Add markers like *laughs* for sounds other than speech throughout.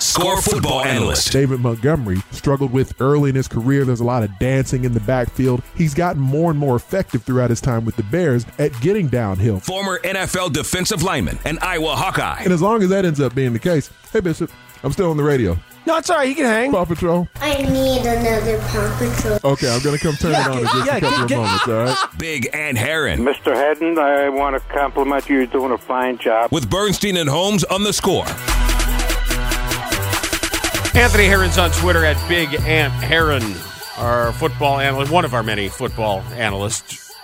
score football analyst. David Montgomery struggled with early in his career. There's a lot of dancing in the backfield. He's gotten more and more effective throughout his time with the Bears at getting downhill. Former NFL defensive lineman and Iowa Hawkeye. And as long as that ends up being the case, hey, Bishop, I'm still on the radio. No, it's all right. You can hang. Paw Patrol. I need another Paw Patrol. Okay, I'm going to come turn yeah, it on in just yeah, a couple get, of moments, all right? *laughs* Big Ant Herron. Mr. Hedden, I want to compliment you. You're doing a fine job. With Bernstein and Holmes on the score. Anthony Herron's on Twitter at Big Ant Herron. Our football analyst, one of our many football analysts,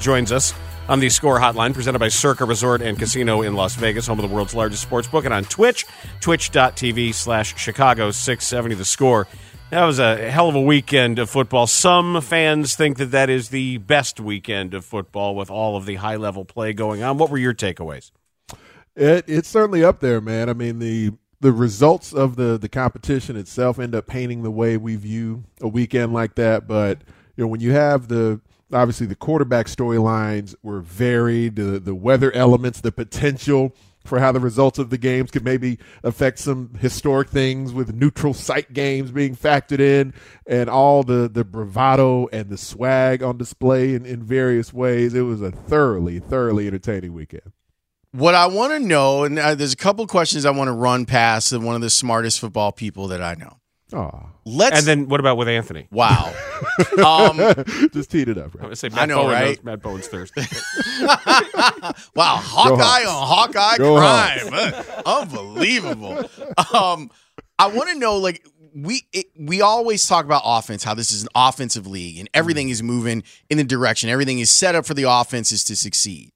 joins us on the Score Hotline, presented by Circa Resort and Casino in Las Vegas, home of the world's largest sports book, and on Twitch, twitch.tv slash Chicago 670 The Score. That was a hell of a weekend of football. Some fans think that that is the best weekend of football with all of the high level play going on. What were your takeaways? It, it's certainly up there, man. I mean, the the results of the the competition itself end up painting the way we view a weekend like that. But you know, when you have the obviously the quarterback storylines were varied, the the weather elements, the potential for how the results of the games could maybe affect some historic things with neutral site games being factored in and all the, the bravado and the swag on display in, in various ways. It was a thoroughly, thoroughly entertaining weekend. What I want to know, and uh, there's a couple questions I want to run past one of the smartest football people that I know. Oh. Let's. And then what about with Anthony? Wow. *laughs* um, *laughs* Just teed it up. Right? I, say Matt I know, Bowen right? Knows Matt Bowen's Thursday. *laughs* wow, Hawkeye on Hawkeye Go crime, unbelievable. Um, I want to know, like, we it, we always talk about offense, how this is an offensive league, and everything is moving in the direction. Everything is set up for the offenses to succeed.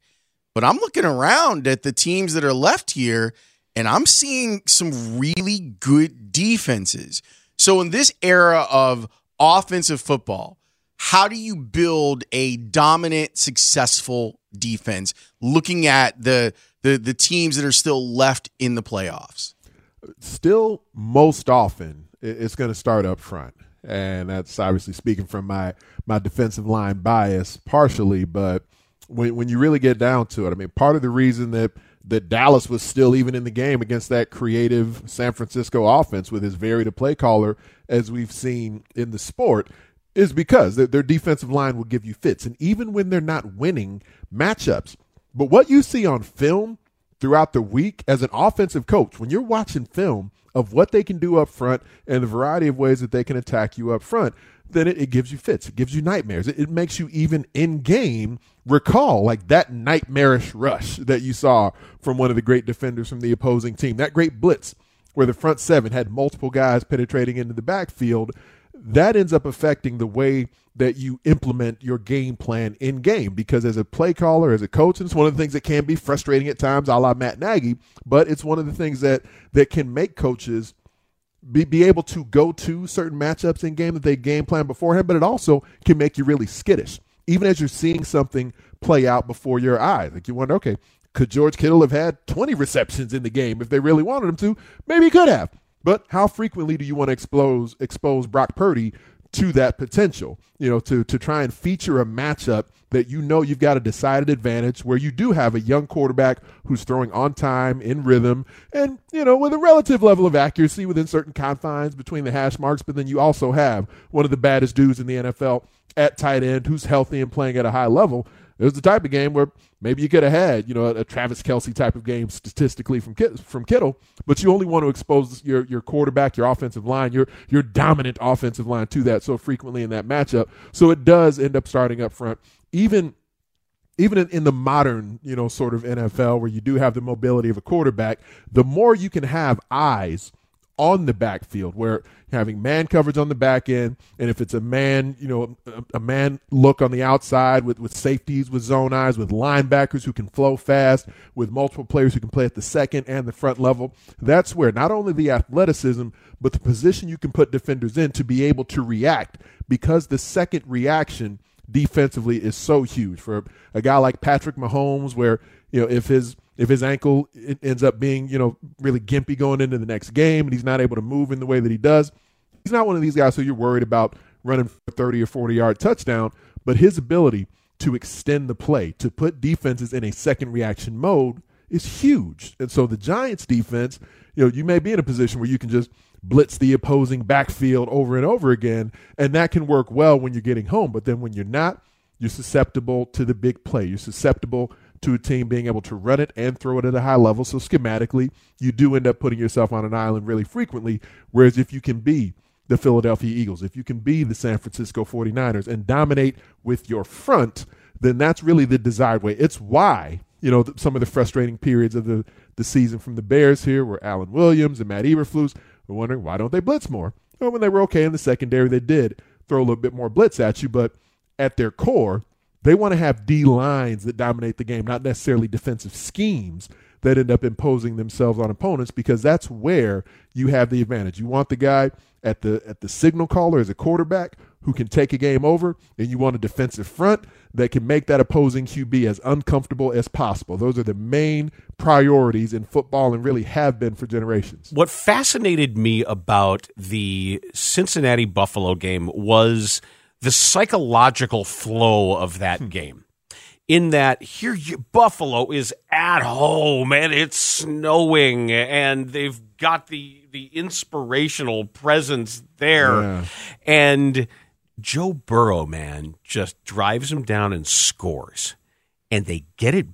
But I'm looking around at the teams that are left here and I'm seeing some really good defenses. So, in this era of offensive football, how do you build a dominant, successful defense looking at the, the, the teams that are still left in the playoffs? Still, most often, it's going to start up front. And that's obviously speaking from my, my defensive line bias partially, but when when you really get down to it, I mean, part of the reason that that Dallas was still even in the game against that creative San Francisco offense with his varied play caller as we've seen in the sport is because their, their defensive line will give you fits, and even when they're not winning matchups. But what you see on film throughout the week as an offensive coach, when you're watching film of what they can do up front and the variety of ways that they can attack you up front, then it, it gives you fits. It gives you nightmares. It, it makes you even in game recall like that nightmarish rush that you saw from one of the great defenders from the opposing team. That great blitz where the front seven had multiple guys penetrating into the backfield. That ends up affecting the way that you implement your game plan in game because as a play caller, as a coach, and it's one of the things that can be frustrating at times, a la Matt Nagy, but it's one of the things that that can make coaches be, be able to go to certain matchups in game that they game plan beforehand, but it also can make you really skittish. Even as you're seeing something play out before your eyes. Like you wonder, okay, Could George Kittle have had 20 receptions in the game if they really wanted him to? Maybe he could have. But how frequently do you want to expose expose Brock Purdy to that potential? You know, to to try and feature a matchup that you know you've got a decided advantage where you do have a young quarterback who's throwing on time, in rhythm, and you know with a relative level of accuracy within certain confines between the hash marks. But then you also have one of the baddest dudes in the NFL at tight end who's healthy and playing at a high level. It was the type of game where maybe you could have had, you know, a, Travis Kelce type of game statistically from from Kittle, but you only want to expose your your quarterback, your offensive line, your your dominant offensive line to that so frequently in that matchup. So it does end up starting up front, even even in, in, the modern, you know, sort of NFL where you do have the mobility of a quarterback, the more you can have eyes on the backfield where having man coverage on the back end and if it's a man you know a, a, man look on the outside with with safeties with zone eyes with linebackers who can flow fast with multiple players who can play at the second and the front level that's where not only the athleticism but the position you can put defenders in to be able to react because the second reaction defensively is so huge for a guy like Patrick Mahomes where you know if his if his ankle ends up being, you know, really gimpy going into the next game and he's not able to move in the way that he does, he's not one of these guys who you're worried about running for 30 or 40 yard touchdown, but his ability to extend the play, to put defenses in a second reaction mode is huge. And so the Giants defense, you know, you may be in a position where you can just blitz the opposing backfield over and over again, and that can work well when you're getting home. But then when you're not, you're susceptible to the big play. You're susceptible to a team being able to run it and throw it at a high level. So schematically, you do end up putting yourself on an island really frequently. Whereas if you can be the Philadelphia Eagles, if you can be the San Francisco 49ers and dominate with your front, then that's really the desired way. It's why, you know, some of the frustrating periods of the, the season from the Bears here were Alan Williams and Matt Eberflus were wondering why don't they blitz more? Well, when they were okay in the secondary, they did throw a little bit more blitz at you, but at their core, they want to have D lines that dominate the game, not necessarily defensive schemes that end up imposing themselves on opponents because that's where you have the advantage. You want the guy at the at the signal caller as a quarterback who can take a game over, and you want a defensive front that can make that opposing QB as uncomfortable as possible. Those are the main priorities in football and really have been for generations. What fascinated me about the Cincinnati Buffalo game was – the psychological flow of that hmm. game. In that here, you, Buffalo is at home and it's snowing, and they've got the the inspirational presence there, yeah. and Joe Burrow, man, just drives him down and scores, and they get it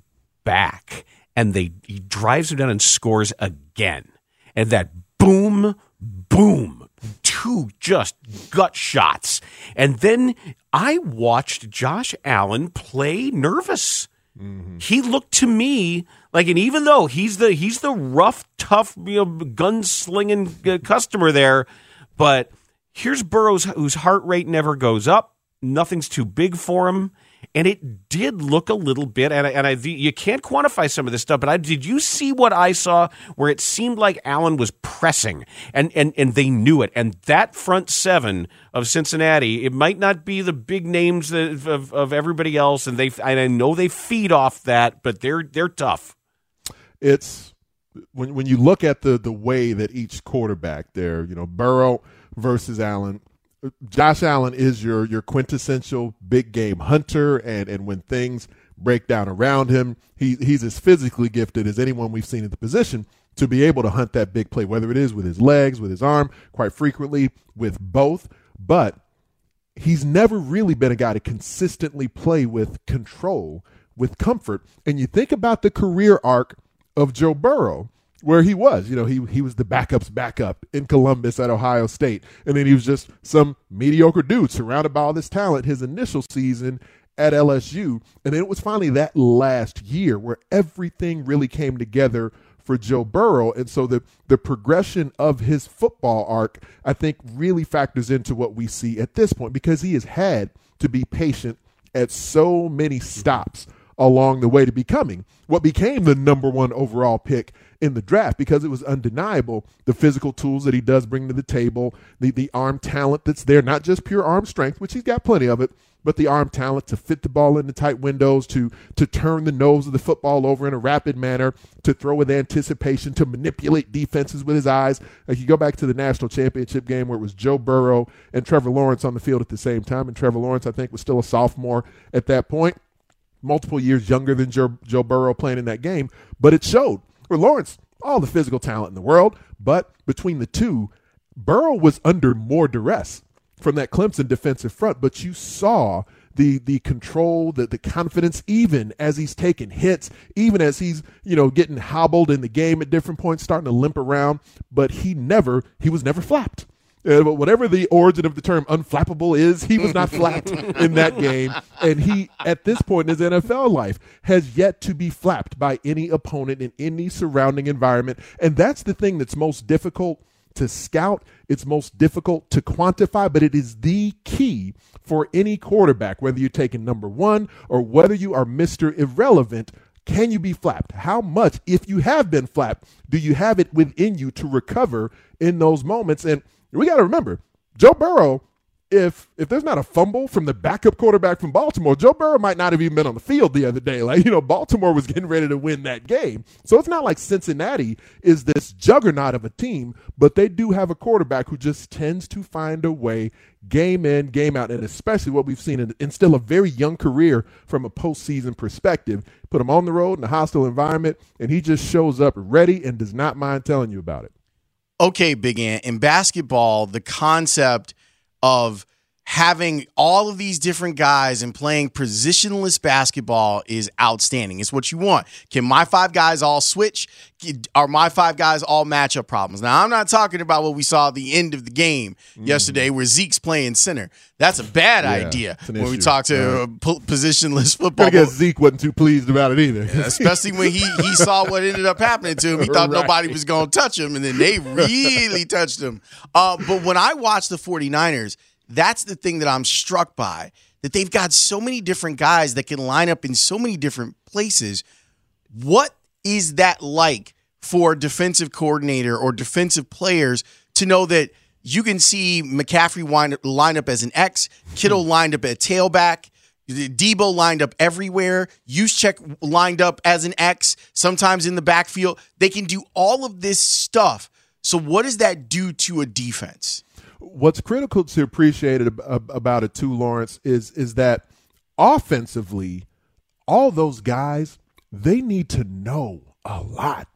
back, and they he drives him down and scores again, and that boom, boom two just gut shots. And then I watched Josh Allen play nervous. Mm-hmm. He looked to me like, and even though he's the he's the rough, tough, you know, gunslinging uh, customer there, but here's Burrows whose heart rate never goes up. Nothing's too big for him and it did look a little bit and I, and I you can't quantify some of this stuff but I, did you see what I saw where it seemed like Allen was pressing? And and and they knew it. And that front seven of Cincinnati it might not be the big names of, of, of everybody else and they and I know they feed off that but they're they're tough. It's when when you look at the the way that each quarterback there you know Burrow versus Allen Josh Allen is your your quintessential big game hunter, and and when things break down around him, he he's as physically gifted as anyone we've seen in the position to be able to hunt that big play, whether it is with his legs, with his arm, quite frequently with both. But he's never really been a guy to consistently play with control, with comfort. And you think about the career arc of Joe Burrow where he was. You know, he he was the backup's backup in Columbus at Ohio State, and then he was just some mediocre dude surrounded by all this talent. His initial season at LSU, and then it was finally that last year where everything really came together for Joe Burrow, and so the the progression of his football arc, I think, really factors into what we see at this point because he has had to be patient at so many stops along the way to becoming what became the number one overall pick in the draft because it was undeniable the physical tools that he does bring to the table, the, the arm talent that's there, not just pure arm strength, which he's got plenty of it, but the arm talent to fit the ball into tight windows, to to turn the nose of the football over in a rapid manner, to throw with anticipation, to manipulate defenses with his eyes. Like you go back to the national championship game where it was Joe Burrow and Trevor Lawrence on the field at the same time, and Trevor Lawrence I think was still a sophomore at that point, multiple years younger than Joe, Joe Burrow playing in that game, but it showed. For Lawrence, all the physical talent in the world, but between the two, Burrow was under more duress from that Clemson defensive front, but you saw the the control, the the confidence, even as he's taking hits, even as he's you know getting hobbled in the game at different points, starting to limp around. But he never he was never flapped. Uh, but whatever the origin of the term unflappable is, he was not flapped *laughs* in that game. And he, at this point in his NFL life, has yet to be flapped by any opponent in any surrounding environment. And that's the thing that's most difficult to scout, it's most difficult to quantify, but it is the key for any quarterback, whether you're taking number one or whether you are Mr. Irrelevant. Can you be flapped? How much, if you have been flapped, do you have it within you to recover in those moments? And we got to remember, Joe Burrow if if there's not a fumble from the backup quarterback from Baltimore, Joe Burrow might not have even been on the field the other day. Like, you know, Baltimore was getting ready to win that game. So it's not like Cincinnati is this juggernaut of a team, but they do have a quarterback who just tends to find a way game in, game out, and especially what we've seen in, in still a very young career from a postseason perspective. Put him on the road in a hostile environment, and he just shows up ready and does not mind telling you about it. Okay, Big Ant. In basketball, the concept – of having all of these different guys and playing positionless basketball is outstanding. It's what you want. Can my five guys all switch? Are my five guys all matchup problems? Now, I'm not talking about what we saw at the end of the game mm. yesterday where Zeke's playing center. That's a bad yeah, idea when issue. we talk to uh, positionless football. I guess Zeke wasn't too pleased about it either. Especially when he, he *laughs* saw what ended up happening to him. He thought right. nobody was going to touch him, and then they really *laughs* touched him. Uh, but when I watched the 49ers, that's the thing that I'm struck by that they've got so many different guys that can line up in so many different places. What is that like for a defensive coordinator or defensive players to know that you can see McCaffrey wind, line up as an X, Kittle hmm. lined up at tailback, Deebo lined up everywhere, Juszczyk lined up as an X, sometimes in the backfield. They can do all of this stuff. So, what does that do to a defense? What's critical to appreciate about it too, Lawrence, is is that offensively, all those guys they need to know a lot.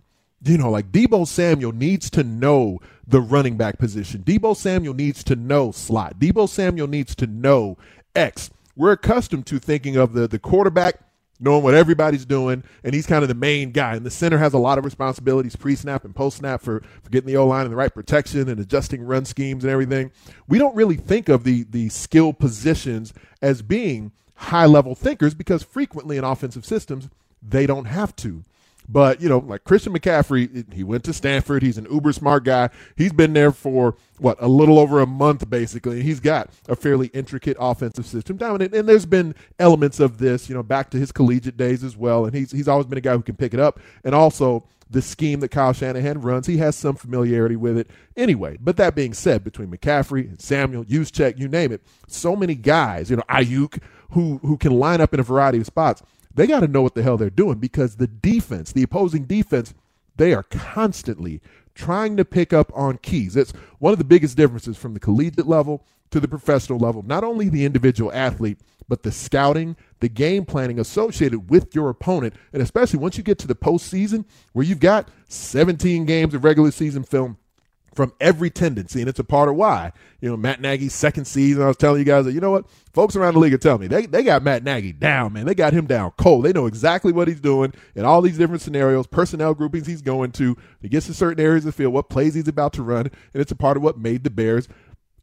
You know, like Deebo Samuel needs to know the running back position. Deebo Samuel needs to know slot. Deebo Samuel needs to know X. We're accustomed to thinking of the the quarterback knowing what everybody's doing, and he's kind of the main guy. And the center has a lot of responsibilities pre snap and post snap for, for getting the O line in the right protection and adjusting run schemes and everything. We don't really think of the the skill positions as being high level thinkers because frequently in offensive systems they don't have to. But, you know, like Christian McCaffrey, he went to Stanford. He's an uber smart guy. He's been there for, what, a little over a month, basically. He's got a fairly intricate offensive system down. And, there's been elements of this, you know, back to his collegiate days as well. And he's, he's always been a guy who can pick it up. And also, the scheme that Kyle Shanahan runs, he has some familiarity with it anyway. But that being said, between McCaffrey and Samuel, Juszczyk, you name it, so many guys, you know, Aiyuk, who who can line up in a variety of spots they got to know what the hell they're doing because the defense, the opposing defense, they are constantly trying to pick up on keys. It's one of the biggest differences from the collegiate level to the professional level. Not only the individual athlete, but the scouting, the game planning associated with your opponent, and especially once you get to the postseason where you've got 17 games of regular season film from every tendency, and it's a part of why. You know, Matt Nagy's second season, I was telling you guys that, you know what? Folks around the league are telling me they, they got Matt Nagy down, man. They got him down cold. They know exactly what he's doing in all these different scenarios, personnel groupings he's going to. He gets to certain areas of the field, what plays he's about to run, and it's a part of what made the Bears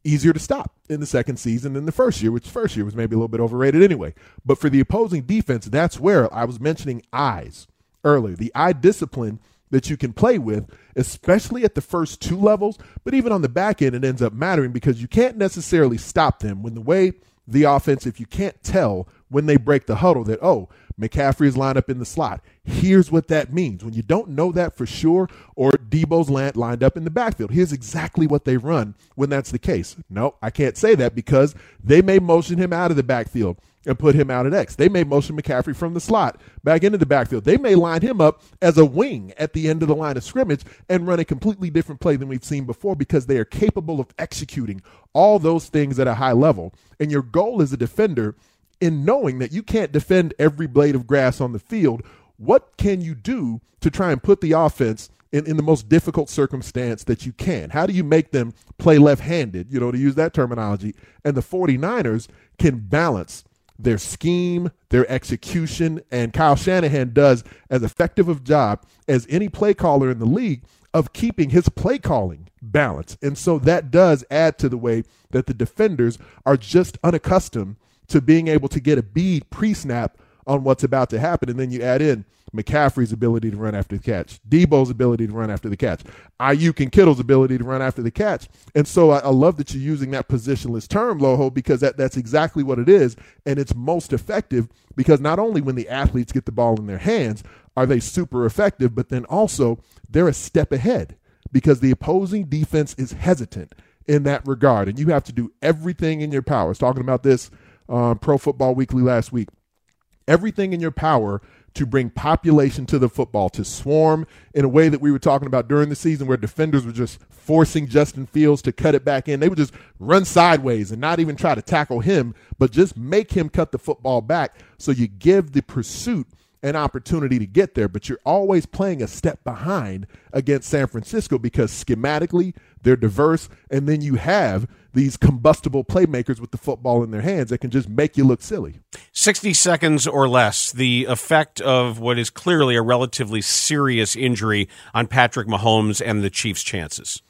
easier to stop in the second season than the first year, which first year was maybe a little bit overrated anyway. But for the opposing defense, that's where I was mentioning eyes earlier. The eye discipline – that you can play with, especially at the first two levels. But even on the back end, it ends up mattering because you can't necessarily stop them when the way the offense, if you can't tell when they break the huddle that, oh, McCaffrey is lined up in the slot. Here's what that means. When you don't know that for sure, or Deebo's lined up in the backfield, here's exactly what they run when that's the case. No, I can't say that because they may motion him out of the backfield and put him out at X. They may motion McCaffrey from the slot back into the backfield. They may line him up as a wing at the end of the line of scrimmage and run a completely different play than we've seen before because they are capable of executing all those things at a high level. And your goal as a defender in knowing that you can't defend every blade of grass on the field, what can you do to try and put the offense in, in the most difficult circumstance that you can? How do you make them play left handed, you know, to use that terminology? And the 49ers can balance their scheme, their execution, and Kyle Shanahan does as effective a job as any play caller in the league of keeping his play calling balanced. And so that does add to the way that the defenders are just unaccustomed to being able to get a bead pre snap on what's about to happen. And then you add in McCaffrey's ability to run after the catch, Deebo's ability to run after the catch, Aiyuk and Kittle's ability to run after the catch. And so I, I love that you're using that positionless term, Loho, because that, that's exactly what it is. And it's most effective because not only when the athletes get the ball in their hands are they super effective, but then also they're a step ahead because the opposing defense is hesitant in that regard. And you have to do everything in your power. I was talking about this um, Pro Football Weekly last week. Everything in your power to bring population to the football, to swarm in a way that we were talking about during the season where defenders were just forcing Justin Fields to cut it back in. They would just run sideways and not even try to tackle him, but just make him cut the football back. So you give the pursuit an opportunity to get there, but you're always playing a step behind against San Francisco because schematically they're diverse, and then you have these combustible playmakers with the football in their hands that can just make you look silly. 60 seconds or less, the effect of what is clearly a relatively serious injury on Patrick Mahomes and the Chiefs' chances.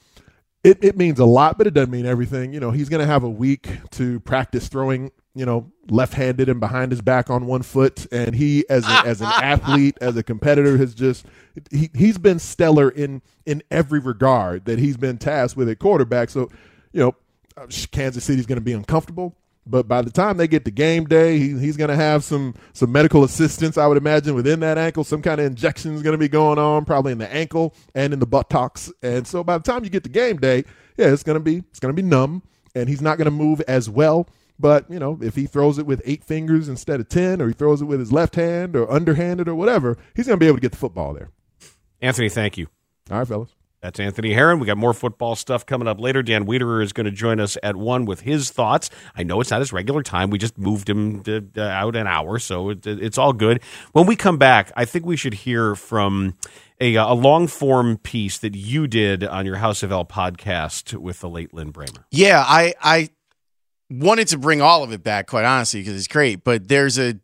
It, it means a lot, but it doesn't mean everything. You know, he's going to have a week to practice throwing you know, left-handed and behind his back on one foot. And he, as a, as an athlete, as a competitor, has just he he's been stellar in in every regard that he's been tasked with at quarterback. So, you know, uh, Kansas City's going to be uncomfortable. But by the time they get to game day, he, he's going to have some some medical assistance, I would imagine, within that ankle. Some kind of injection is going to be going on, probably in the ankle and in the buttocks. And so by the time you get to game day, yeah, it's going to be it's going to be numb, and he's not going to move as well but, you know, if he throws it with eight fingers instead of 10, or he throws it with his left hand or underhanded or whatever, he's going to be able to get the football there. Anthony, thank you. All right, fellas. That's Anthony Herron. We got more football stuff coming up later. Dan Wiederer is going to join us at one with his thoughts. I know it's not his regular time. We just moved him to, uh, out an hour, so it, it's all good. When we come back, I think we should hear from a, a long form piece that you did on your House of L podcast with the late Lin Brehmer. Yeah, I I wanted to bring all of it back, quite honestly, because it's great. But there's a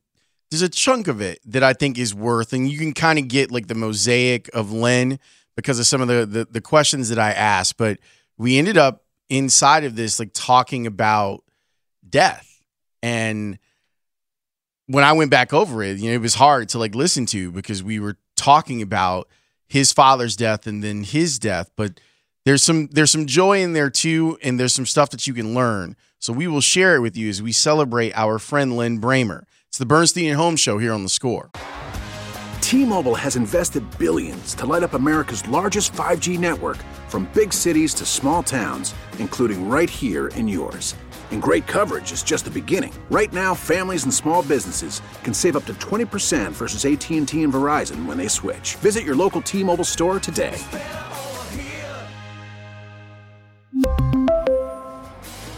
there's a chunk of it that I think is worth, and you can kind of get like the mosaic of Lin because of some of the, the the questions that I asked. But we ended up inside of this like talking about death and when I went back over it, you know, it was hard to like listen to because we were talking about his father's death and then his death, but there's some there's some joy in there too and there's some stuff that you can learn so we will share it with you as we celebrate our friend Lin Brehmer. It's the Bernstein and Holmes Show here on the score. T-Mobile has invested billions to light up America's largest 5G network from big cities to small towns, including right here in yours. And great coverage is just the beginning. Right now, families and small businesses can save up to 20% versus AT&T and Verizon when they switch. Visit your local T-Mobile store today.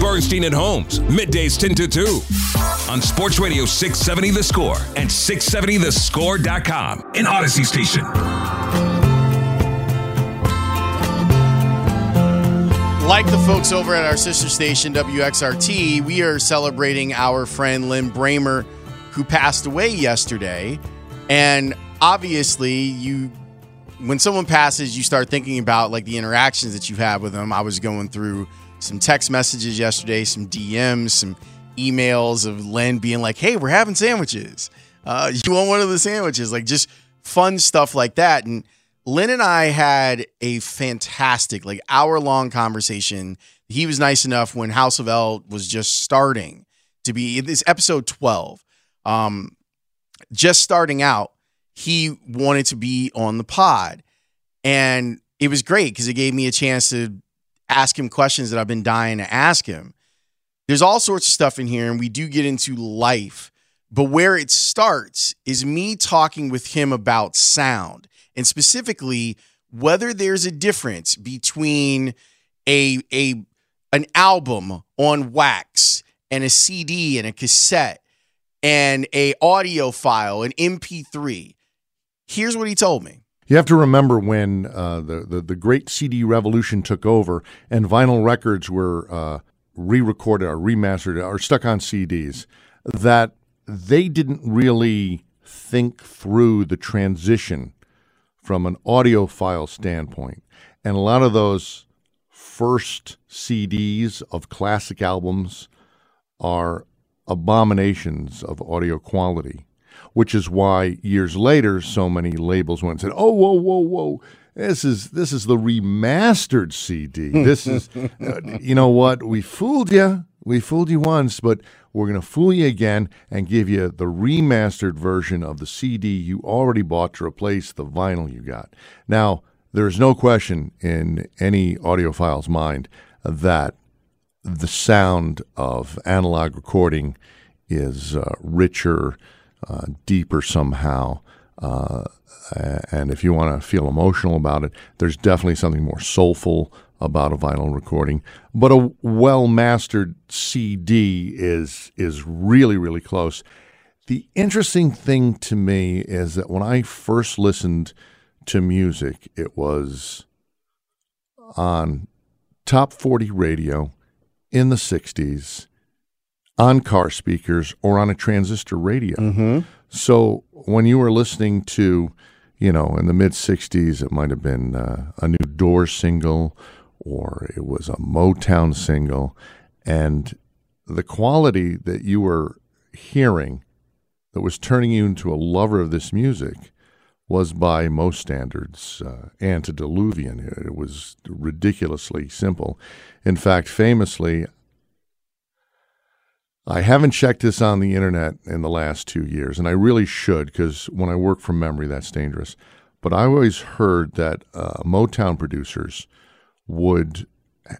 Bernstein and Holmes, middays 10 to 2 on Sports Radio 670 The Score and 670thescore.com in Audacy Station. Like the folks over at our sister station, WXRT, we are celebrating our friend Lin Brehmer, who passed away yesterday. And obviously, you when someone passes, you start thinking about like the interactions that you have with them. I was going through some text messages yesterday, some DMs, some emails of Lin being like, "Hey, we're having sandwiches. Uh, you want one of the sandwiches?" Like just fun stuff like that. And Lin and I had a fantastic, like hour long conversation. He was nice enough when House of L was just starting to be this episode 12. Um, just starting out, he wanted to be on the pod. And it was great because it gave me a chance to ask him questions that I've been dying to ask him. There's all sorts of stuff in here, and we do get into life. But where it starts is me talking with him about sound and specifically whether there's a difference between a a an album on wax and a CD and a cassette and a audio file, an MP3. Here's what he told me. You have to remember when uh, the, the, the great CD revolution took over and vinyl records were uh, re-recorded or remastered or stuck on CDs that they didn't really think through the transition from an audiophile standpoint. And a lot of those first CDs of classic albums are abominations of audio quality, which is why years later so many labels went and said, "Oh, whoa, whoa, whoa." This is this is the remastered CD. *laughs* This is, uh, you know what? We fooled you. We fooled you once, but we're going to fool you again and give you the remastered version of the CD you already bought to replace the vinyl you got. Now, there's no question in any audiophile's mind that the sound of analog recording is uh, richer, uh, deeper somehow. Uh, and if you want to feel emotional about it, there's definitely something more soulful about a vinyl recording, but a well mastered CD is is really really close. The interesting thing to me is that when I first listened to music, it was on top 40 radio in the 60s on car speakers or on a transistor radio. Mm-hmm. So when you were listening to, you know, in the mid 60s, it might have been uh, a new door single or it was a Motown single, and the quality that you were hearing that was turning you into a lover of this music was by most standards uh, antediluvian. It was ridiculously simple. In fact, famously, I haven't checked this on the internet in the last two years, and I really should because when I work from memory, that's dangerous. But I always heard that uh, Motown producers would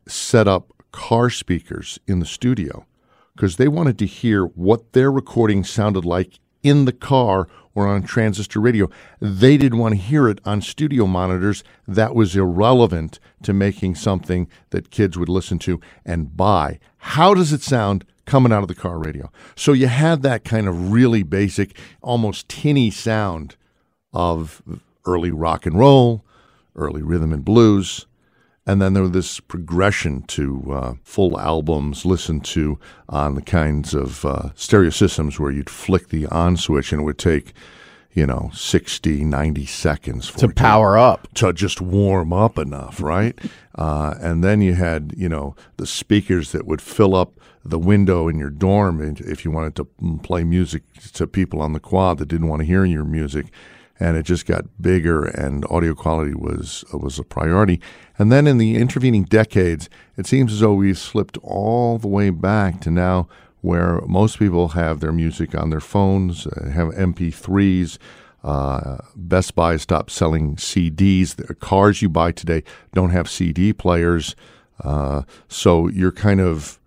set up car speakers in the studio because they wanted to hear what their recording sounded like in the car or on transistor radio. They didn't want to hear it on studio monitors. That was irrelevant to making something that kids would listen to and buy. How does it sound coming out of the car radio? So you had that kind of really basic, almost tinny sound of early rock and roll, early rhythm and blues And then there was this progression to uh, full albums listened to on the kinds of uh, stereo systems where you'd flick the on switch and it would take, you know, 60, 90 seconds for To power up. To just warm up enough, right? uh, and then you had, you know, the speakers that would fill up the window in your dorm if you wanted to mm, play music to people on the quad that didn't want to hear your music and it just got bigger and audio quality was was a priority and then in the intervening decades it seems as though we've slipped all the way back to now where most people have their music on their phones uh, have mp3s uh, Best Buy stopped selling CDs. The cars you buy today don't have CD players. Uh, so you're kind of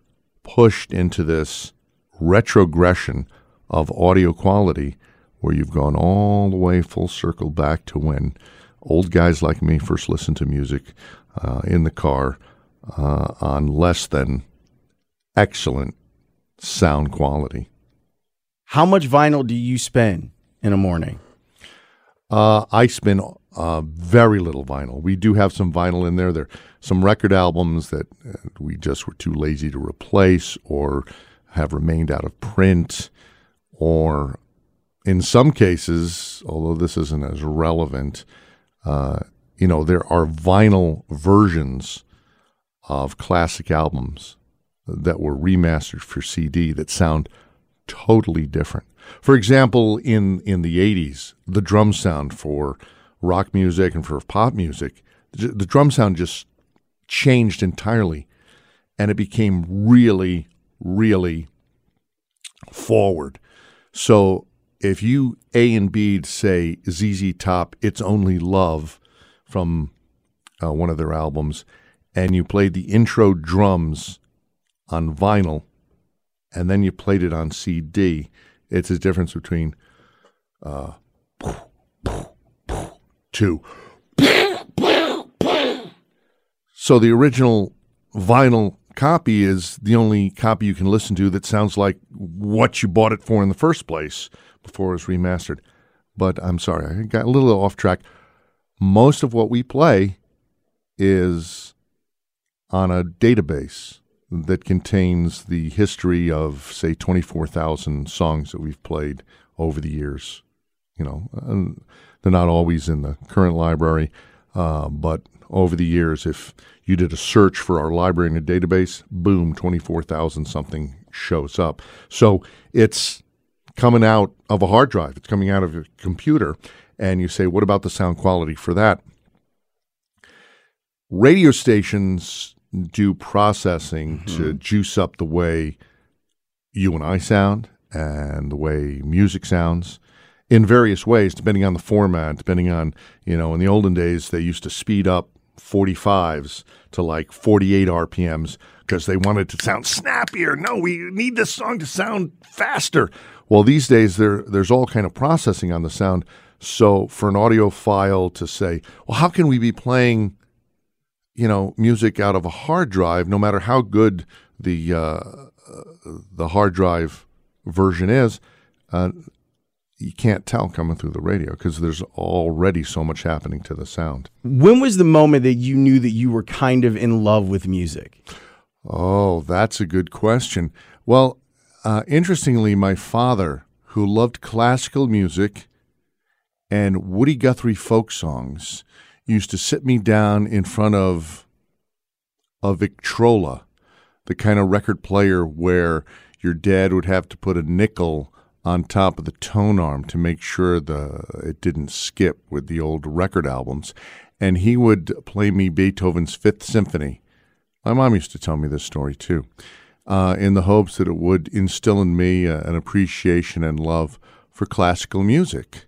pushed into this retrogression of audio quality where you've gone all the way full circle back to when old guys like me first listened to music uh, in the car uh, on less than excellent sound quality. How much vinyl do you spend in a morning? Uh, I spin uh, very little vinyl. We do have some vinyl in there. There are some record albums that uh, we just were too lazy to replace or have remained out of print, or in some cases, although this isn't as relevant, uh, you know, there are vinyl versions of classic albums that were remastered for CD that sound totally different. For example, in in the '80s, the drum sound for rock music and for pop music, the drum sound just changed entirely, and it became really, really forward. So if you A and B say ZZ Top, "It's Only Love" from uh, one of their albums, and you played the intro drums on vinyl, and then you played it on CD it's a difference between uh, two. So the original vinyl copy is the only copy you can listen to that sounds like what you bought it for in the first place before it was remastered. But I'm sorry, I got a little off track. Most of what we play is on a database that contains the history of, say, 24,000 songs that we've played over the years. You know, they're not always in the current library, uh, but over the years, if you did a search for our library in a database, boom, 24,000 something shows up. So it's coming out of a hard drive, it's coming out of a computer. And you say, what about the sound quality for that? Radio stations do processing mm-hmm. to juice up the way you and I sound and the way music sounds in various ways, depending on the format, depending on, you know, in the olden days, they used to speed up 45s to like 48 RPMs because they wanted to sound snappier. No, we need this song to sound faster. Well, these days there there's all kind of processing on the sound. So for an audiophile to say, well, how can we be playing you know music out of a hard drive, no matter how good the uh, the hard drive version is, uh, you can't tell coming through the radio because there's already so much happening to the sound. When was the moment that you knew that you were kind of in love with music? Oh, that's a good question. Well, uh, interestingly, my father, who loved classical music and Woody Guthrie folk songs, used to sit me down in front of a Victrola, the kind of record player where your dad would have to put a nickel on top of the tone arm to make sure the it didn't skip with the old record albums and he would play me Beethoven's Fifth Symphony. My mom used to tell me this story too, uh, in the hopes that it would instill in me uh, an appreciation and love for classical music,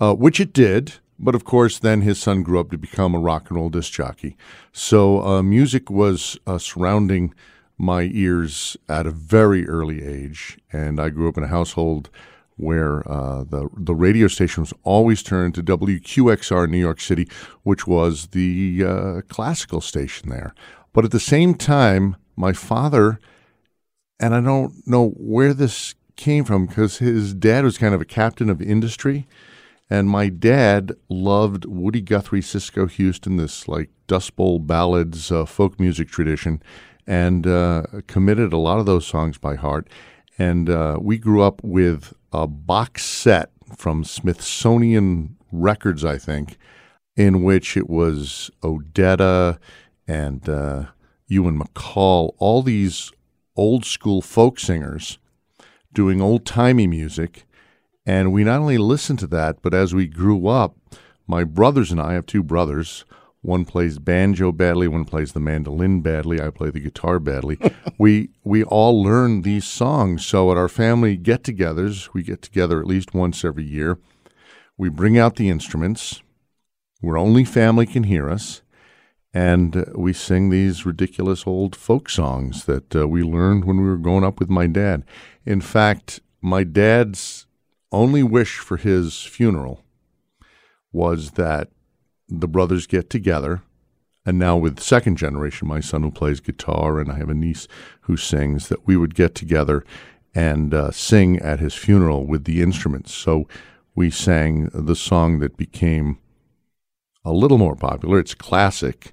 uh, which it did. But of course, then his son grew up to become a rock and roll disc jockey. So uh, music was uh, surrounding my ears at a very early age, and I grew up in a household where uh, the the radio station was always turned to WQXR in New York City, which was the uh, classical station there. But at the same time, my father, and I don't know where this came from because his dad was kind of a captain of industry And my dad loved Woody Guthrie, Cisco Houston, this like Dust Bowl ballads, uh, folk music tradition, and uh, committed a lot of those songs by heart. And uh, we grew up with a box set from Smithsonian Records, I think, in which it was Odetta and uh, Ewan MacColl, all these old school folk singers doing old timey music. And we not only listened to that, but as we grew up, my brothers and I, I have two brothers. One plays banjo badly, one plays the mandolin badly, I play the guitar badly. *laughs* we we all learn these songs. So at our family get-togethers, we get together at least once every year. We bring out the instruments where only family can hear us, and uh, we sing these ridiculous old folk songs that uh, we learned when we were growing up with my dad. In fact, my dad's only wish for his funeral was that the brothers get together. And now, with second generation, my son who plays guitar, and I have a niece who sings, that we would get together and uh, sing at his funeral with the instruments. So we sang the song that became a little more popular. It's classic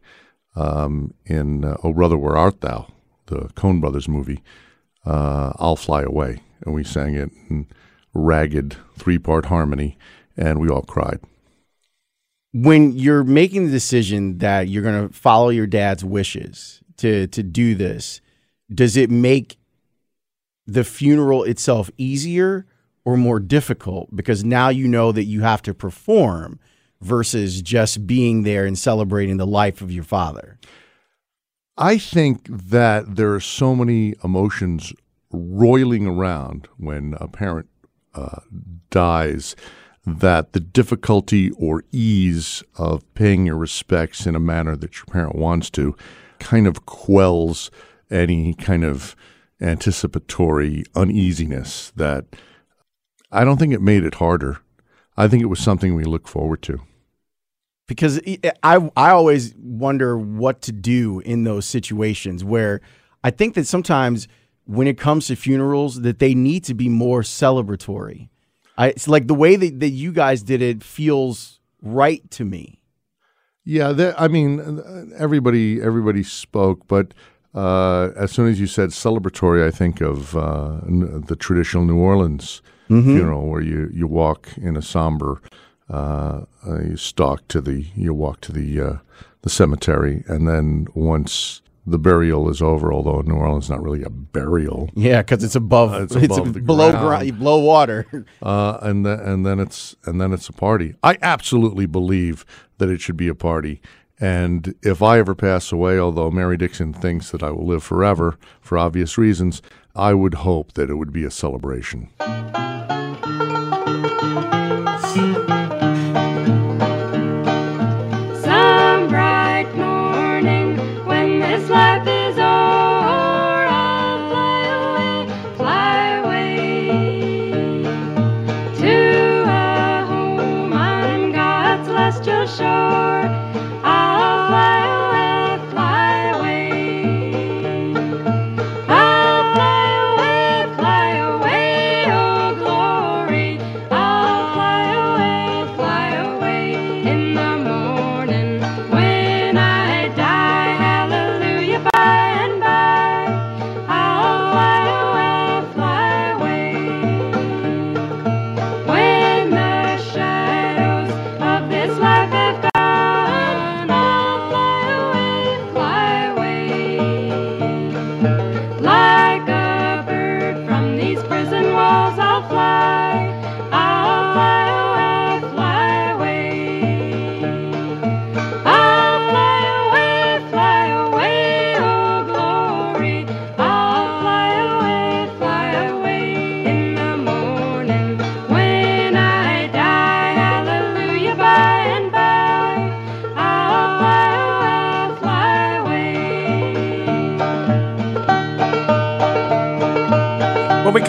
um, in uh, Oh Brother, Where Art Thou, the Coen Brothers movie. Uh, I'll Fly Away. And we sang it in ragged three part harmony, and we all cried. When you're making the decision that you're going to follow your dad's wishes to, to do this, does it make the funeral itself easier or more difficult? Because now you know that you have to perform versus just being there and celebrating the life of your father? I think that there are so many emotions roiling around when a parent uh, dies that the difficulty or ease of paying your respects in a manner that your parent wants to kind of quells any kind of anticipatory uneasiness that I don't think it made it harder. I think it was something we look forward to because I I always wonder what to do in those situations where I think that sometimes when it comes to funerals that they need to be more celebratory. I, it's like the way that, that you guys did it feels right to me. Yeah, I mean, everybody everybody spoke, but uh, as soon as you said celebratory, I think of uh, the traditional New Orleans mm-hmm. funeral where you, you walk in a somber uh, you stalk to the you walk to the uh, the cemetery, and then once the burial is over, although New Orleans is not really a burial. Yeah, because it's above, uh, it's, it's above below ground, below water. *laughs* Uh, and then and then it's and then it's a party. I absolutely believe that it should be a party. And if I ever pass away, although Mary Dixon thinks that I will live forever for obvious reasons, I would hope that it would be a celebration.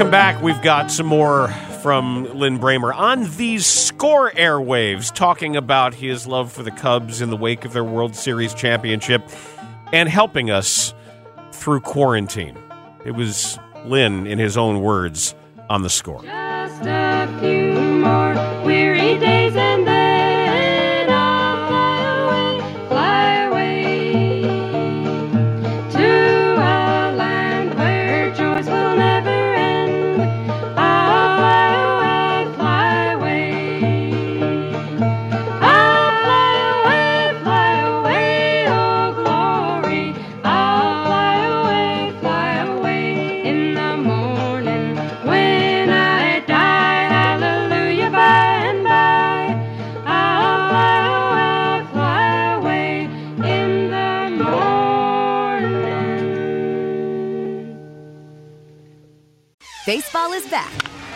Come back, we've got some more from Lin Brehmer on these score airwaves, talking about his love for the Cubs in the wake of their World Series championship and helping us through quarantine. It was Lin in his own words, on the score.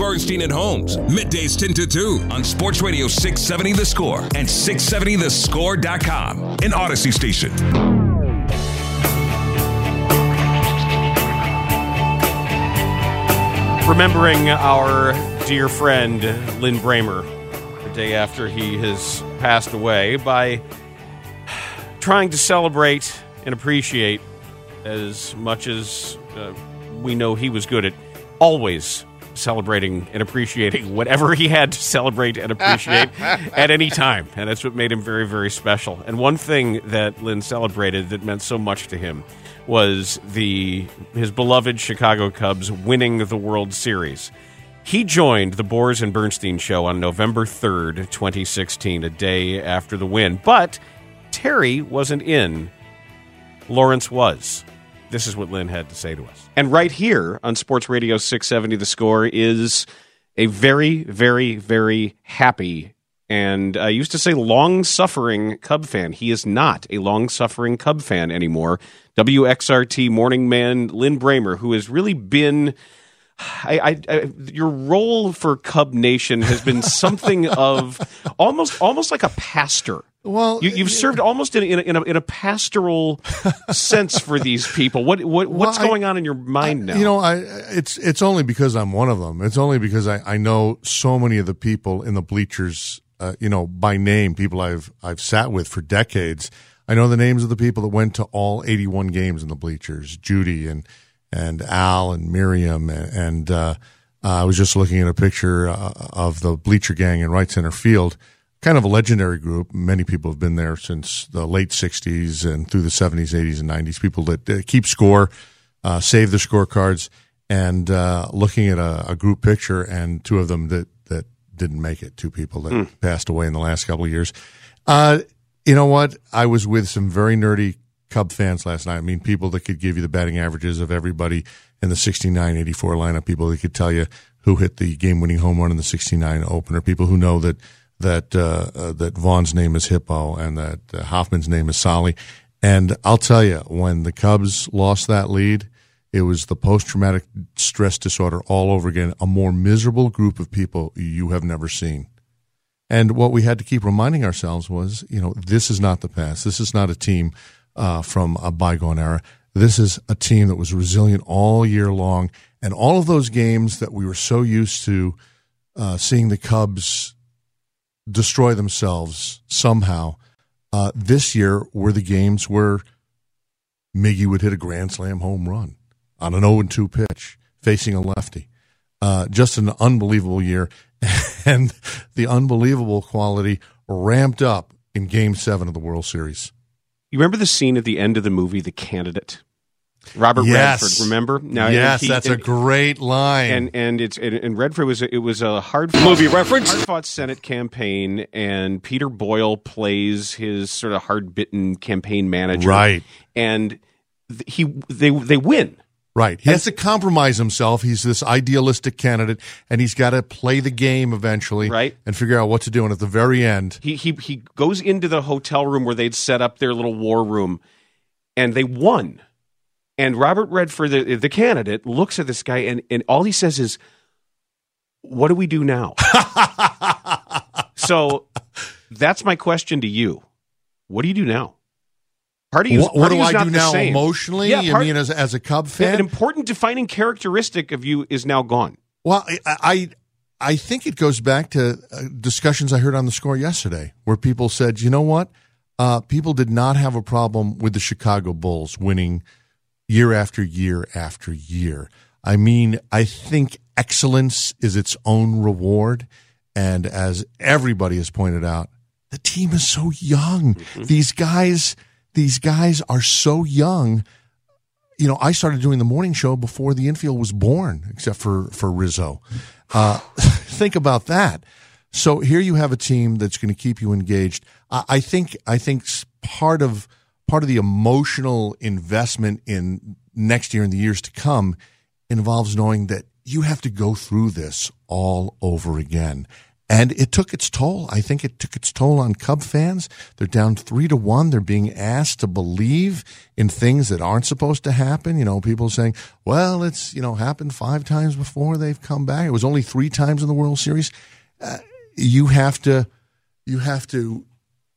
Bernstein and Holmes, middays 10 to 2 on Sports Radio 670 The Score and 670thescore.com, an Audacy station. Remembering our dear friend Lin Brehmer the day after he has passed away by trying to celebrate and appreciate as much as uh, we know he was good at always celebrating and appreciating whatever he had to celebrate and appreciate *laughs* at any time. And that's what made him very, very special. And one thing that Lin celebrated that meant so much to him was the his beloved Chicago Cubs winning the World Series. He joined the Boers and Bernstein show on November 3rd, 2016, a day after the win. But Terry wasn't in. Laurence was. This is what Lin had to say to us. And right here on Sports Radio 670 The Score is a very, very, very happy and I used to say long suffering Cub fan. He is not a long suffering Cub fan anymore. WXRT morning man Lin Brehmer, who has really been. I, I, I, your role for Cub Nation has been *laughs* something of almost almost like a pastor. Well, you, have served almost in, in, a, in, a, in a pastoral sense for these people. What, what what's Well, going on in your mind now? You know, I it's it's only because I'm one of them. It's only because I, I know so many of the people in the bleachers, uh, you know, by name, people I've I've sat with for decades. I know the names of the people that went to all 81 games in the bleachers, Judy and and Al and Miriam and, and uh, I was just looking at a picture uh, of the bleacher gang in right center field. Kind of a legendary group. Many people have been there since the late 60s and through the 70s, 80s, and 90s. People that uh, keep score, uh, save their scorecards, and uh, looking at a, a group picture and two of them that, that didn't make it, two people that passed away in the last couple of years. Uh, you know what? I was with some very nerdy Cub fans last night. I mean, people that could give you the batting averages of everybody in the 69 84 lineup, people that could tell you who hit the game winning home run in the 69 opener, people who know that. That uh, uh, that Vaughn's name is Hippo and that uh, Hofman's name is Solly, and I'll tell you when the Cubs lost that lead, it was the post traumatic stress disorder all over again. A more miserable group of people you have never seen. And what we had to keep reminding ourselves was, you know, this is not the past. This is not a team uh, from a bygone era. This is a team that was resilient all year long. And all of those games that we were so used to uh, seeing the Cubs destroy themselves somehow, uh, this year were the games where Miggy would hit a grand slam home run on an 0 2 pitch facing a lefty. Uh, just an unbelievable year. *laughs* And the unbelievable quality ramped up in game seven of the World Series. You remember the scene at the end of the movie, The Candidate? Robert Yes. Redford, remember? Now, Yes, that's a great line. And and it's and, and Redford was a, it was a hard Movie reference? hard fought Senate campaign, and Peter Boyle plays his sort of hard bitten campaign manager, Right. And th- he they they win. Right. He has to compromise himself. He's this idealistic candidate, and he's got to play the game eventually Right. and figure out what to do. And at the very end, He he he goes into the hotel room where they'd set up their little war room, and they won. And Robert Redford, the, the candidate, looks at this guy, and, and all he says is, "What do we do now?" *laughs* so that's my question to you. What do you do now? Part of you, what, what do I do now same. emotionally? Yeah, part- mean as, as a Cub fan, an important defining characteristic of you is now gone. Well, I, I I think it goes back to uh, discussions I heard on the score yesterday, where people said, you know what, uh, people did not have a problem with the Chicago Bulls winning year after year after year. I mean, I think excellence is its own reward, and as everybody has pointed out, the team is so young. These guys, these guys are so young you know, I started doing the morning show before the infield was born, except for for Rizzo. Uh, *laughs* think about that. So here you have a team that's going to keep you engaged. I, I think I think part of part of the emotional investment in next year and the years to come involves knowing that you have to go through this all over again. And it took its toll. I think it took its toll on Cub fans. They're down three to one. They're being asked to believe in things that aren't supposed to happen. You know, people saying, well, it's, you know, happened five times before they've come back. It was only three times in the World Series. Uh, you have to, you have to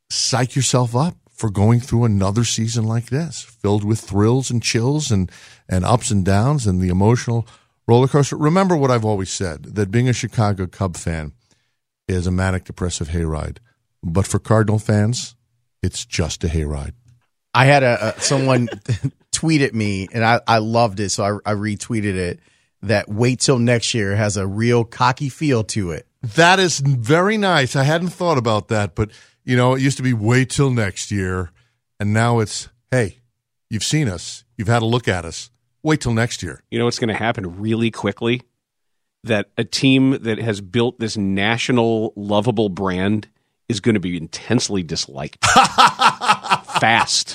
psych yourself up for going through another season like this, filled with thrills and chills and, and ups and downs and the emotional roller coaster. Remember what I've always said that being a Chicago Cub fan is a manic depressive hayride. But for Cardinal fans, it's just a hayride. I had a, a someone *laughs* tweet at me and I, I loved it, so I, I retweeted it. That wait till next year has a real cocky feel to it. That is very nice. I hadn't thought about that, but you know, it used to be wait till next year, and now it's hey, you've seen us, you've had a look at us. Wait till next year. You know what's going to happen really quickly? That a team that has built this national lovable brand is going to be intensely disliked. *laughs* Fast,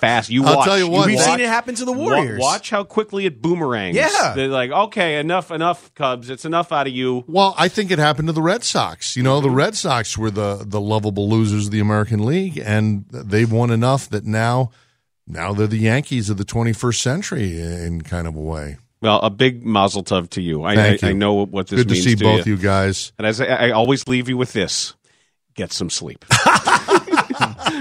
fast. You I'll watch. tell you what, We've watch, seen it happen to the Warriors. wa- Watch how quickly it boomerangs. Yeah. they're like, okay, enough, enough, Cubs. It's enough out of you. Well, I think it happened to the Red Sox. You know, the Red Sox were the the lovable losers of the American League, and they've won enough that now now they're the Yankees of the 21st century in kind of a way. Well, a big mazel tov to you. I, Thank I, you. I know what this Good to means see to both you. you guys. And as I, I always leave you with this: get some sleep, *laughs*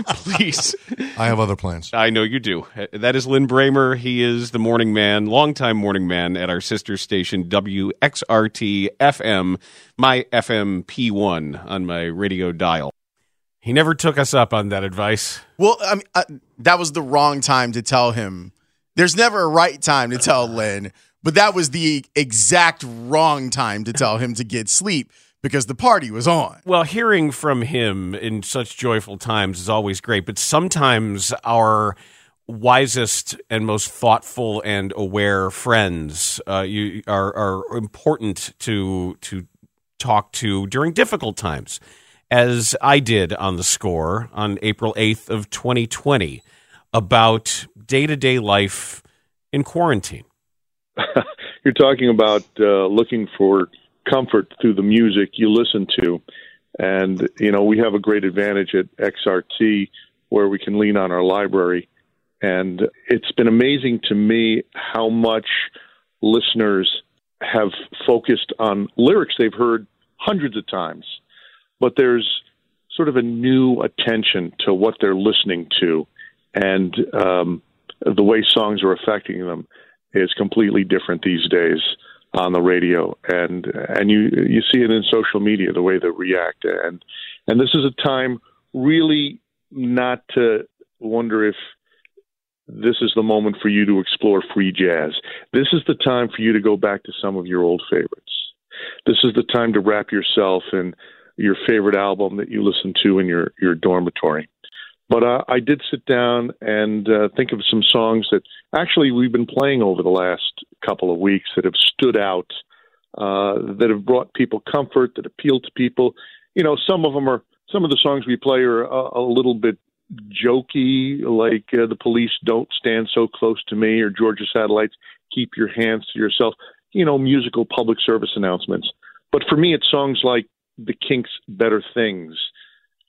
please. I have other plans. I know you do. That is Lin Brehmer. He is the morning man, longtime morning man at our sister station, WXRT FM, my FM P1 on my radio dial. He never took us up on that advice. Well, I mean, uh, that was the wrong time to tell him. There's never a right time to tell Lin, but that was the exact wrong time to tell him to get sleep because the party was on. Well, hearing from him in such joyful times is always great, but sometimes our wisest and most thoughtful and aware friends uh, you are, are important to to talk to during difficult times, as I did on the score on April eighth of 2020 about day to day life in quarantine. *laughs* You're talking about uh, looking for comfort through the music you listen to. And, you know, we have a great advantage at XRT where we can lean on our library. And it's been amazing to me how much listeners have focused on lyrics they've heard hundreds of times. But there's sort of a new attention to what they're listening to. And um, the way songs are affecting them is completely different these days on the radio and and you you see it in social media the way they react and and this is a time really not to wonder if this is the moment for you to explore free jazz. This is the time for you to go back to some of your old favorites. This is the time to wrap yourself in your favorite album that you listen to in your your dormitory. But uh, I did sit down and uh, think of some songs that actually we've been playing over the last couple of weeks that have stood out, uh, that have brought people comfort, that appeal to people. You know, some of them are some of the songs we play are a, a little bit jokey, like uh, "The Police Don't Stand So Close to Me" or "Georgia Satellites Keep Your Hands to Yourself." You know, musical public service announcements. But for me, it's songs like "The Kinks' Better Things."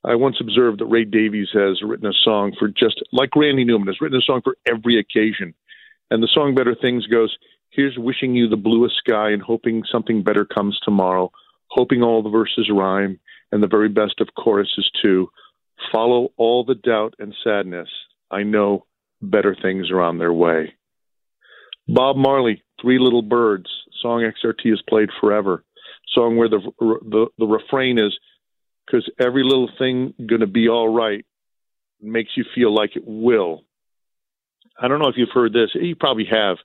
I once observed that Ray Davies has written a song for just like Randy Newman has written a song for every occasion. And the song Better Things goes, Here's wishing you the bluest sky and hoping something better comes tomorrow, hoping all the verses rhyme and the very best of choruses too. Follow all the doubt and sadness. I know better things are on their way. Bob Marley, Three Little Birds, song XRT has played forever. Song where the the, the refrain is because every little thing going to be all right makes you feel like it will. I don't know if you've heard this. You probably have.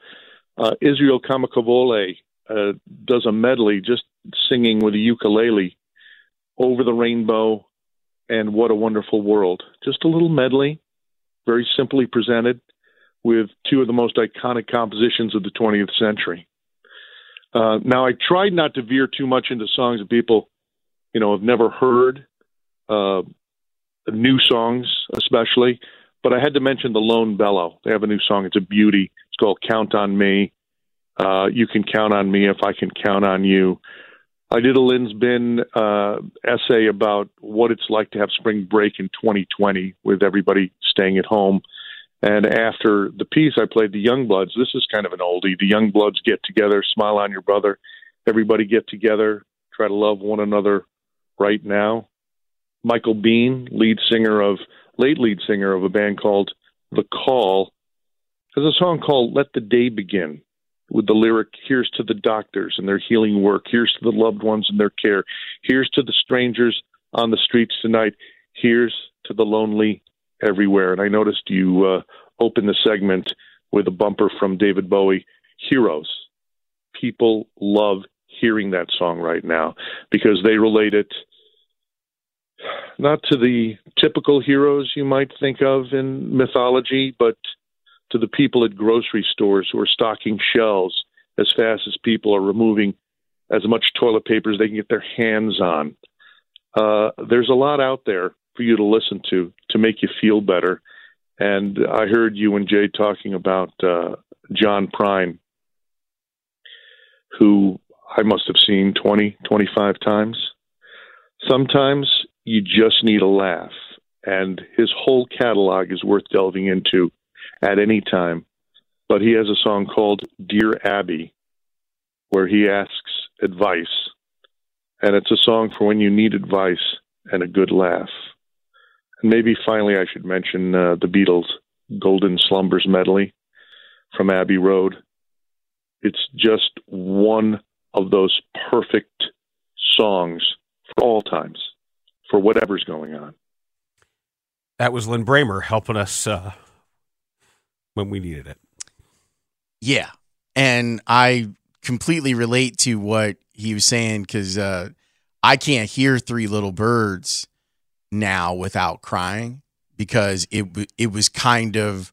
Uh, Israel Kamakawiwo'ole uh, does a medley just singing with a ukulele over the rainbow and what a wonderful world. Just a little medley, very simply presented, with two of the most iconic compositions of the 20th century. Uh, now, I tried not to veer too much into songs that people, you know, have never heard, uh, new songs especially, but I had to mention the Lone Bellow. They have a new song. It's a beauty. It's called "Count on Me." Uh, you can count on me if I can count on you. I did a Lin's Bin uh, essay about what it's like to have spring break in 2020 with everybody staying at home. And after the piece, I played the Youngbloods. This is kind of an oldie. The Youngbloods get together, smile on your brother. Everybody get together, try to love one another right now. Michael Been, lead singer of late lead singer of a band called The Call, has a song called "Let the Day Begin." With the lyric, here's to the doctors and their healing work. Here's to the loved ones and their care. Here's to the strangers on the streets tonight. Here's to the lonely everywhere. And I noticed you uh, opened the segment with a bumper from David Bowie, Heroes. People love hearing that song right now because they relate it not to the typical heroes you might think of in mythology, but to the people at grocery stores who are stocking shelves as fast as people are removing as much toilet paper as they can get their hands on. Uh, there's a lot out there for you to listen to to make you feel better. And I heard you and Jay talking about uh, John Prine, who I must have seen 20, 25 times. Sometimes you just need a laugh, and his whole catalog is worth delving into at any time. But he has a song called Dear Abby, where he asks advice. And it's a song for when you need advice and a good laugh. And maybe finally, I should mention uh, the Beatles' Golden Slumbers medley from Abbey Road. It's just one of those perfect songs for all times, for whatever's going on. That was Lin Brehmer helping us uh, when we needed it. Yeah. And I completely relate to what he was saying because uh, I can't hear Three Little Birds now without crying because it it was kind of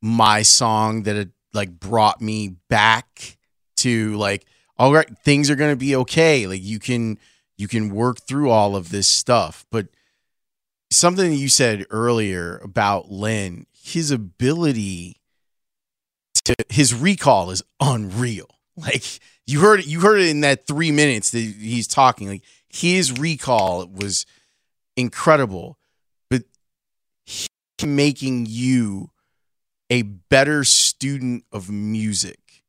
my song that had like brought me back to like all right things are going to be okay like you can you can work through all of this stuff but something that you said earlier about Lin his ability to his recall is unreal. *laughs* Like you heard it, you heard it in that three minutes that he's talking. Like his recall was incredible, but making you a better student of music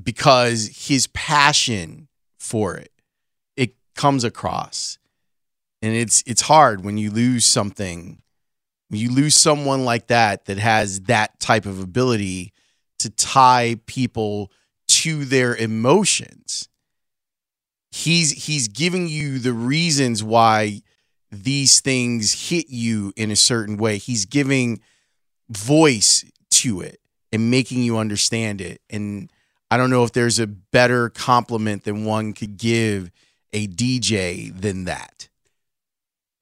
because his passion for it it comes across. And it's it's hard when you lose something you lose someone like that that has that type of ability to tie people to their emotions. He's he's giving you the reasons why these things hit you in a certain way. He's giving voice to it and making you understand it. And i don't know if there's a better compliment than one could give a dj than that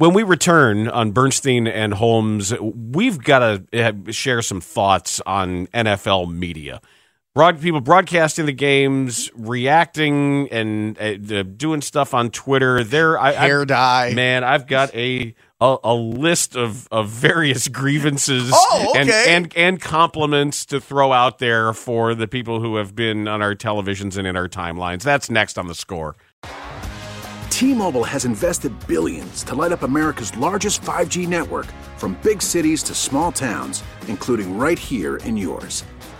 when we return on Bernstein and Holmes, we've got to share some thoughts on NFL media. Broad people broadcasting the games, reacting, and uh, doing stuff on Twitter. There, hair I, dye. Man, I've got a a, a, list of, of various grievances *laughs* oh, okay. and, and and compliments to throw out there for the people who have been on our televisions and in our timelines. That's next on the score. T-Mobile has invested billions to light up America's largest 5G network from big cities to small towns, including right here in yours.